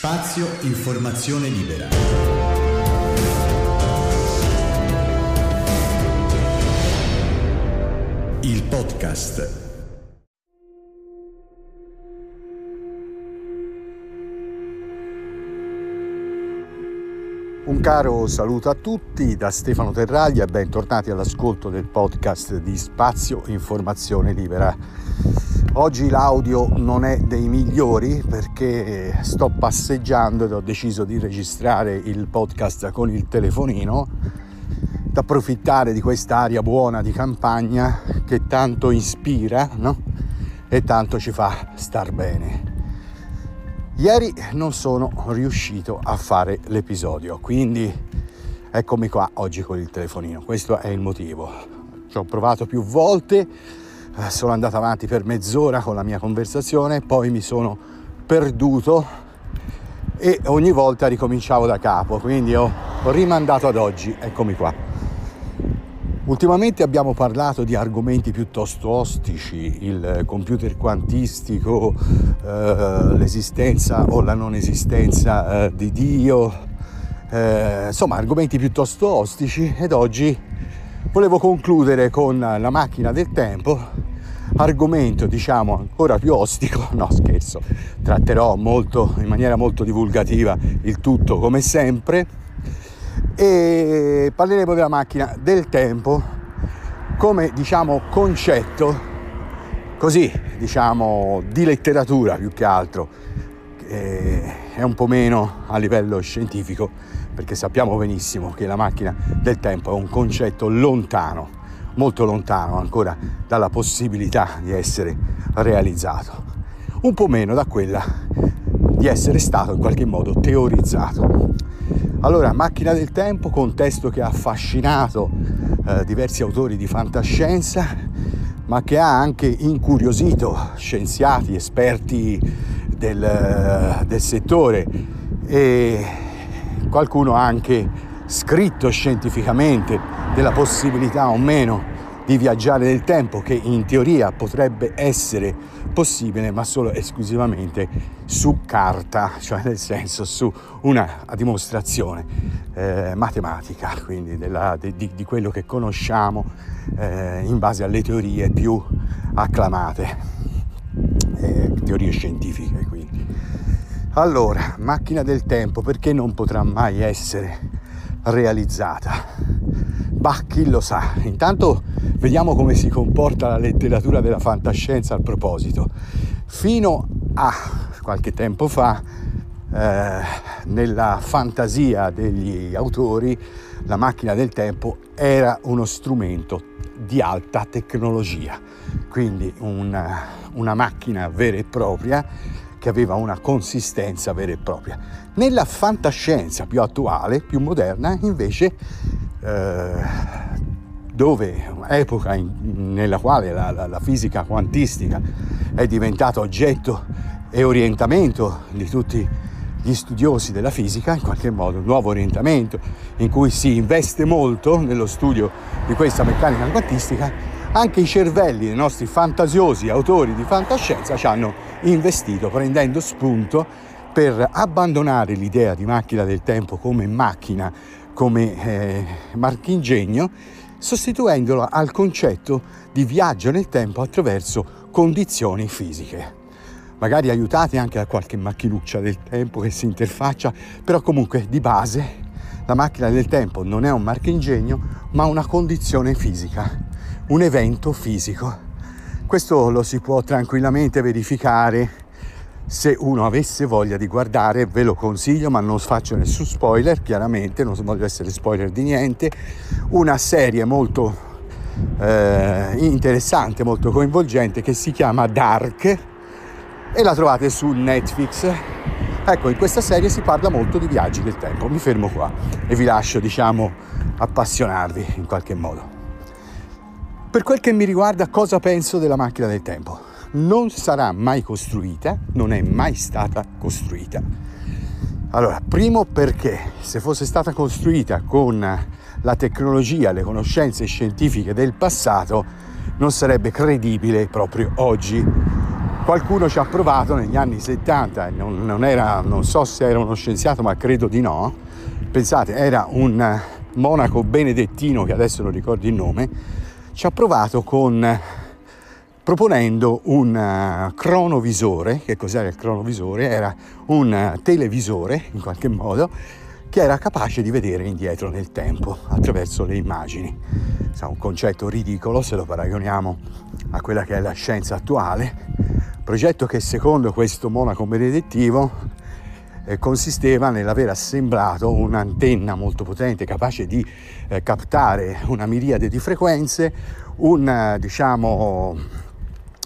Spazio Informazione Libera. Il podcast. Un caro saluto a tutti da Stefano Terraglia bentornati all'ascolto del podcast di Spazio Informazione Libera. Oggi l'audio non è dei migliori perché sto passeggiando ed ho deciso di registrare il podcast con il telefonino da approfittare di quest'aria buona di campagna che tanto ispira no? e tanto ci fa star bene. Ieri non sono riuscito a fare l'episodio, quindi eccomi qua oggi con il telefonino. Questo è il motivo. Ci ho provato più volte, eh, sono andato avanti per mezz'ora con la mia conversazione, poi mi sono perduto e ogni volta ricominciavo da capo, quindi ho rimandato ad oggi. Eccomi qua. Ultimamente abbiamo parlato di argomenti piuttosto ostici, il computer quantistico, eh, l'esistenza o la non esistenza eh, di Dio, eh, insomma argomenti piuttosto ostici ed oggi volevo concludere con la macchina del tempo, argomento diciamo ancora più ostico, no scherzo, tratterò molto, in maniera molto divulgativa il tutto come sempre e parleremo della macchina del tempo come diciamo concetto così diciamo di letteratura più che altro è un po' meno a livello scientifico perché sappiamo benissimo che la macchina del tempo è un concetto lontano molto lontano ancora dalla possibilità di essere realizzato. Un po' meno da quella di essere stato in qualche modo teorizzato. Allora, Macchina del Tempo, contesto che ha affascinato eh, diversi autori di fantascienza, ma che ha anche incuriosito scienziati, esperti del, eh, del settore e qualcuno ha anche scritto scientificamente della possibilità o meno di viaggiare nel tempo che in teoria potrebbe essere possibile ma solo esclusivamente su carta, cioè nel senso su una dimostrazione eh, matematica, quindi della, di, di, quello che conosciamo eh, in base alle teorie più acclamate, eh, teorie scientifiche quindi. Allora, macchina del tempo, perché non potrà mai essere realizzata? Bah, chi lo sa. Intanto Vediamo come si comporta la letteratura della fantascienza al proposito. Fino a qualche tempo fa, eh, nella fantasia degli autori, la macchina del tempo era uno strumento di alta tecnologia, quindi una, una macchina vera e propria che aveva una consistenza vera e propria. Nella fantascienza più attuale, più moderna, invece eh, dove epoca in, nella quale la, la, la fisica quantistica è diventata oggetto e orientamento di tutti gli studiosi della fisica, in qualche modo un nuovo orientamento in cui si investe molto nello studio di questa meccanica quantistica, anche i cervelli dei nostri fantasiosi autori di fantascienza ci hanno investito prendendo spunto per abbandonare l'idea di macchina del tempo come macchina, come eh, marchingegno sostituendolo al concetto di viaggio nel tempo attraverso condizioni fisiche. Magari aiutati anche da qualche macchinuccia del tempo che si interfaccia, però comunque di base la macchina del tempo non è un marchingegno, ma una condizione fisica, un evento fisico. Questo lo si può tranquillamente verificare se uno avesse voglia di guardare ve lo consiglio ma non faccio nessun spoiler chiaramente non voglio essere spoiler di niente. Una serie molto eh, interessante molto coinvolgente che si chiama Dark e la trovate su Netflix. Ecco in questa serie si parla molto di viaggi del tempo. Mi fermo qua e vi lascio diciamo appassionarvi in qualche modo. Per quel che mi riguarda cosa penso della macchina del tempo non sarà mai costruita, non è mai stata costruita. Allora, primo perché se fosse stata costruita con la tecnologia, le conoscenze scientifiche del passato, non sarebbe credibile proprio oggi qualcuno ci ha provato negli anni 70, non, non, era, non so se era uno scienziato, ma credo di no. Pensate, era un monaco benedettino, che adesso non ricordo il nome, ci ha provato con proponendo un uh, cronovisore, che cos'era il cronovisore? Era un uh, televisore in qualche modo che era capace di vedere indietro nel tempo attraverso le immagini. È un concetto ridicolo se lo paragoniamo a quella che è la scienza attuale, progetto che secondo questo monaco benedettivo eh, consisteva nell'aver assemblato un'antenna molto potente capace di eh, captare una miriade di frequenze, un eh, diciamo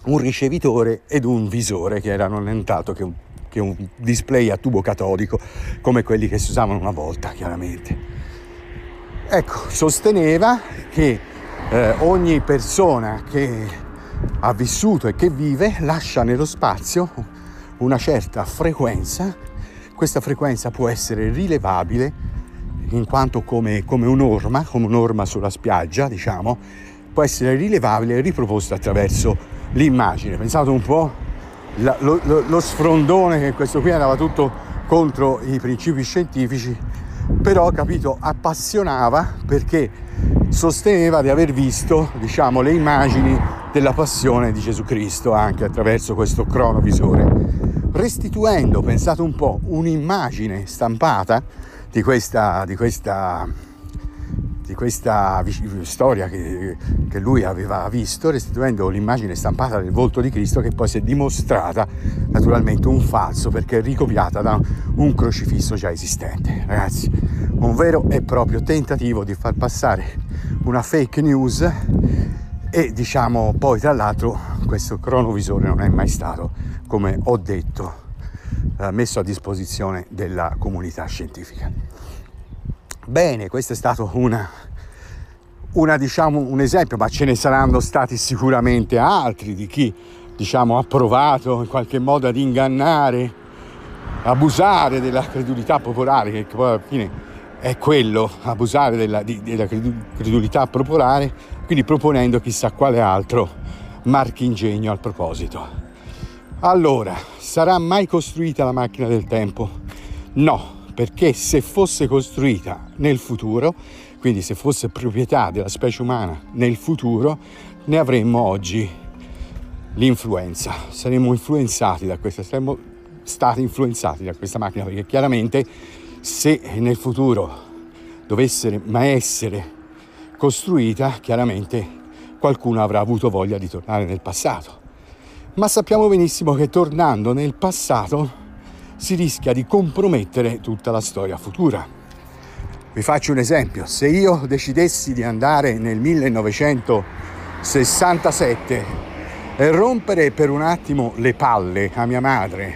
un ricevitore ed un visore che erano nient'altro che un, che un display a tubo catodico come quelli che si usavano una volta chiaramente. Ecco, sosteneva che eh, ogni persona che ha vissuto e che vive lascia nello spazio una certa frequenza, questa frequenza può essere rilevabile in quanto come, come un'orma, come un'orma sulla spiaggia, diciamo, può essere rilevabile e riproposta attraverso l'immagine. Pensate un po' la, lo, lo, sfrondone che questo qui andava tutto contro i principi scientifici, però capito appassionava perché sosteneva di aver visto diciamo le immagini della passione di Gesù Cristo anche attraverso questo cronovisore restituendo pensate un po' un'immagine stampata di questa, di questa di questa storia che, che, lui aveva visto, restituendo l'immagine stampata del volto di Cristo che poi si è dimostrata naturalmente un falso perché ricopiata da un crocifisso già esistente. Ragazzi, un vero e proprio tentativo di far passare una fake news e diciamo poi tra l'altro questo cronovisore non è mai stato, come ho detto, eh, messo a disposizione della comunità scientifica. Bene, questo è stato una, una, diciamo, un esempio, ma ce ne saranno stati sicuramente altri di chi diciamo, ha provato in qualche modo ad ingannare, abusare della credulità popolare, che poi alla fine è quello, abusare della, di, della credulità popolare, quindi proponendo chissà quale altro marchingegno al proposito. Allora, sarà mai costruita la macchina del tempo? No, perché se fosse costruita nel futuro, quindi se fosse proprietà della specie umana nel futuro, ne avremmo oggi l'influenza, saremmo influenzati da questa, saremmo stati influenzati da questa macchina, perché chiaramente se nel futuro dovesse mai essere costruita, chiaramente qualcuno avrà avuto voglia di tornare nel passato. Ma sappiamo benissimo che tornando nel passato si rischia di compromettere tutta la storia futura. Vi faccio un esempio, se io decidessi di andare nel 1967 e rompere per un attimo le palle a mia madre,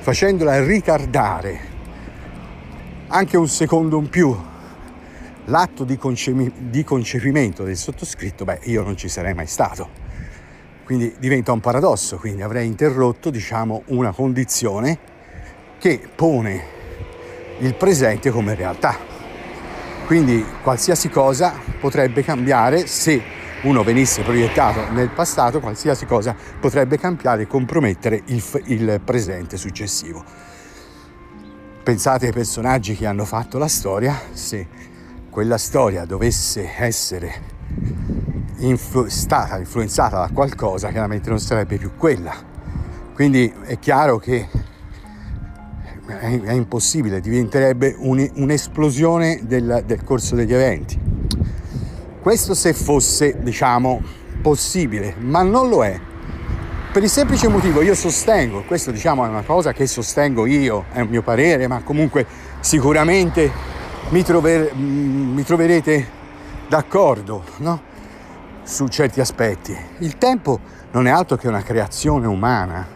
facendola ritardare anche un secondo in più l'atto di, conce- di concepimento del sottoscritto, beh, io non ci sarei mai stato. Quindi diventa un paradosso, quindi avrei interrotto, diciamo, una condizione che pone il presente come realtà. Quindi qualsiasi cosa potrebbe cambiare se uno venisse proiettato nel passato, qualsiasi cosa potrebbe cambiare e compromettere il, il presente successivo. Pensate ai personaggi che hanno fatto la storia, se quella storia dovesse essere influ- stata influenzata da qualcosa, chiaramente non sarebbe più quella. Quindi è chiaro che è, è impossibile, diventerebbe un, un'esplosione del, del corso degli eventi. Questo se fosse, diciamo, possibile, ma non lo è. Per il semplice motivo io sostengo, questo diciamo è una cosa che sostengo io, è un mio parere, ma comunque sicuramente mi, trover, mi troverete d'accordo no? su certi aspetti. Il tempo non è altro che una creazione umana,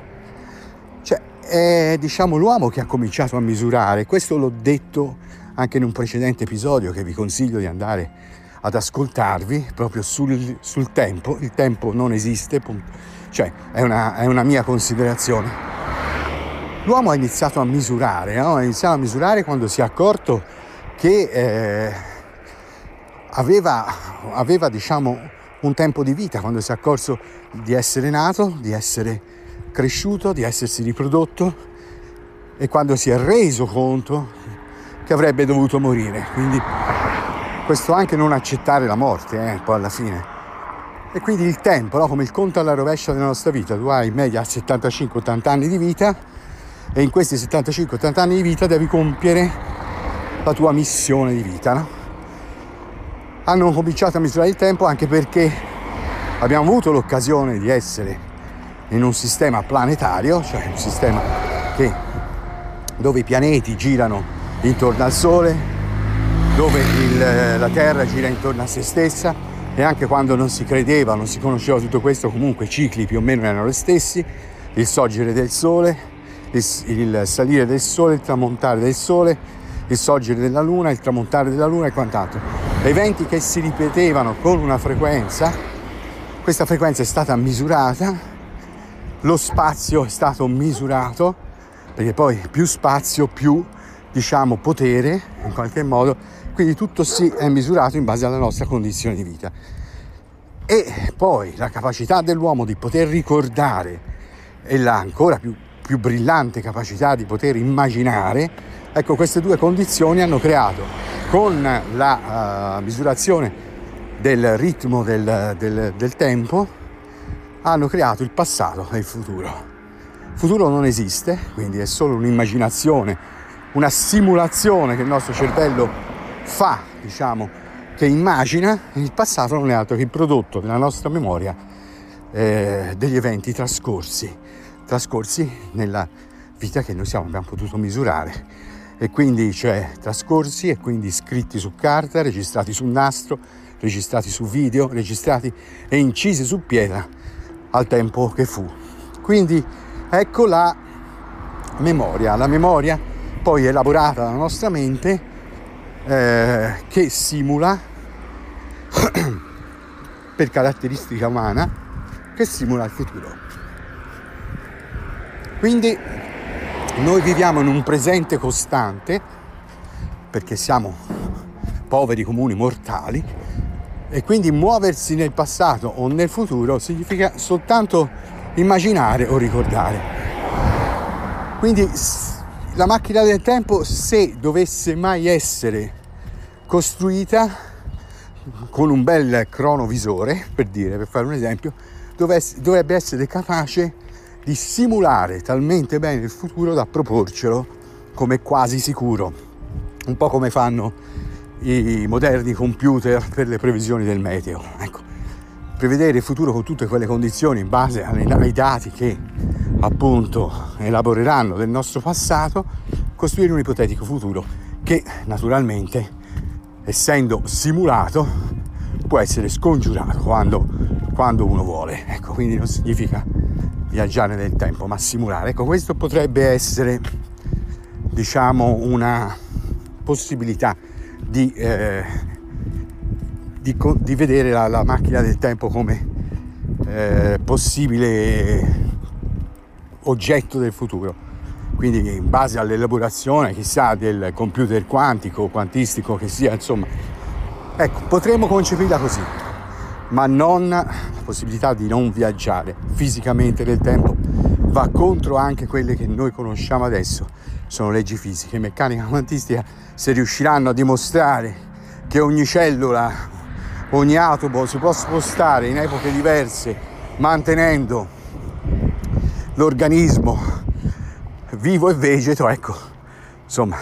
è diciamo, l'uomo che ha cominciato a misurare. Questo l'ho detto anche in un precedente episodio che vi consiglio di andare ad ascoltarvi proprio sul, sul tempo. Il tempo non esiste, cioè è una, è una, mia considerazione. L'uomo ha iniziato a misurare, no? ha iniziato a misurare quando si è accorto che eh, aveva, aveva diciamo, un tempo di vita, quando si è accorto di essere nato, di essere cresciuto, di essersi riprodotto e quando si è reso conto che avrebbe dovuto morire. Quindi questo anche non accettare la morte, eh, poi alla fine. E quindi il tempo, no? come il conto alla rovescia della nostra vita, tu hai in media 75-80 anni di vita e in questi 75-80 anni di vita devi compiere la tua missione di vita. No? Hanno cominciato a misurare il tempo anche perché abbiamo avuto l'occasione di essere in un sistema planetario, cioè un sistema che, dove i pianeti girano intorno al Sole, dove il, la Terra gira intorno a se stessa e anche quando non si credeva, non si conosceva tutto questo, comunque i cicli più o meno erano gli stessi, il sorgere del Sole, il, il salire del Sole, il tramontare del Sole, il sorgere della Luna, il tramontare della Luna e quant'altro. Eventi che si ripetevano con una frequenza, questa frequenza è stata misurata lo spazio è stato misurato, perché poi più spazio, più diciamo potere in qualche modo, quindi tutto si è misurato in base alla nostra condizione di vita. E poi la capacità dell'uomo di poter ricordare e la ancora più, più brillante capacità di poter immaginare, ecco queste due condizioni hanno creato con la uh, misurazione del ritmo del, del, del tempo hanno creato il passato e il futuro. Il futuro non esiste, quindi è solo un'immaginazione, una simulazione che il nostro cervello fa, diciamo, che immagina. Il passato non è altro che il prodotto della nostra memoria eh, degli eventi trascorsi, trascorsi nella vita che noi siamo, abbiamo potuto misurare. E quindi c'è trascorsi e quindi scritti su carta, registrati su nastro, registrati su video, registrati e incisi su pietra al tempo che fu. Quindi ecco la memoria, la memoria poi elaborata dalla nostra mente eh, che simula per caratteristica umana che simula il futuro. Quindi noi viviamo in un presente costante perché siamo poveri comuni mortali e quindi muoversi nel passato o nel futuro significa soltanto immaginare o ricordare. Quindi la macchina del tempo, se dovesse mai essere costruita con un bel cronovisore, per dire, per fare un esempio, dovrebbe essere capace di simulare talmente bene il futuro da proporcelo come quasi sicuro, un po' come fanno i moderni computer per le previsioni del meteo. Ecco, prevedere il futuro con tutte quelle condizioni in base ai dati che appunto elaboreranno del nostro passato, costruire un ipotetico futuro che naturalmente, essendo simulato, può essere scongiurato quando, quando uno vuole. Ecco, quindi non significa viaggiare nel tempo, ma simulare. Ecco, questo potrebbe essere, diciamo, una possibilità di, eh, di, di vedere la, la, macchina del tempo come eh, possibile oggetto del futuro. Quindi in base all'elaborazione, chissà, del computer quantico, quantistico che sia, insomma, ecco, potremmo concepirla così, ma non la possibilità di non viaggiare fisicamente nel tempo va contro anche quelle che noi conosciamo adesso, sono leggi fisiche, meccanica quantistica, se riusciranno a dimostrare che ogni cellula, ogni atomo si può spostare in epoche diverse mantenendo l'organismo vivo e vegeto, ecco, insomma,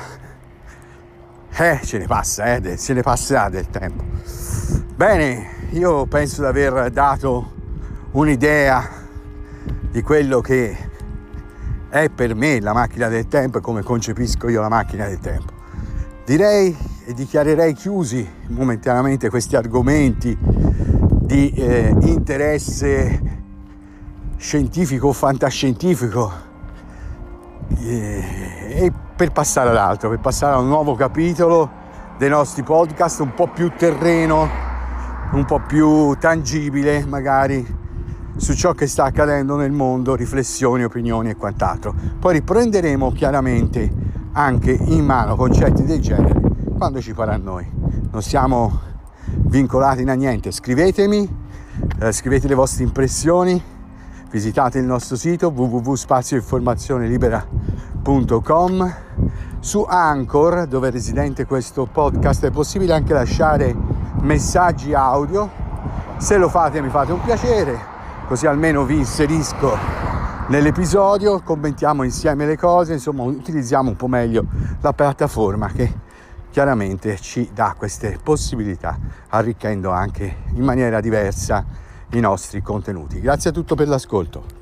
eh, ce ne passa, eh, ce ne passerà del tempo. Bene, io penso di aver dato un'idea di quello che è per me la macchina del tempo e come concepisco io la macchina del tempo. Direi e dichiarerei chiusi momentaneamente questi argomenti di eh, interesse scientifico o fantascientifico eh, e per passare ad altro, per passare a un nuovo capitolo dei nostri podcast un po' più terreno, un po' più tangibile magari su ciò che sta accadendo nel mondo, riflessioni, opinioni e quant'altro. Poi riprenderemo chiaramente anche in mano concetti del genere quando ci farà noi. Non siamo vincolati a niente. Scrivetemi, eh, scrivete le vostre impressioni, visitate il nostro sito www.spazioinformazionelibera.com su Anchor dove è residente questo podcast è possibile anche lasciare messaggi audio se lo fate mi fate un piacere così almeno vi inserisco nell'episodio commentiamo insieme le cose insomma utilizziamo un po' meglio la piattaforma che chiaramente ci dà queste possibilità arricchendo anche in maniera diversa i nostri contenuti. Grazie a tutto per l'ascolto.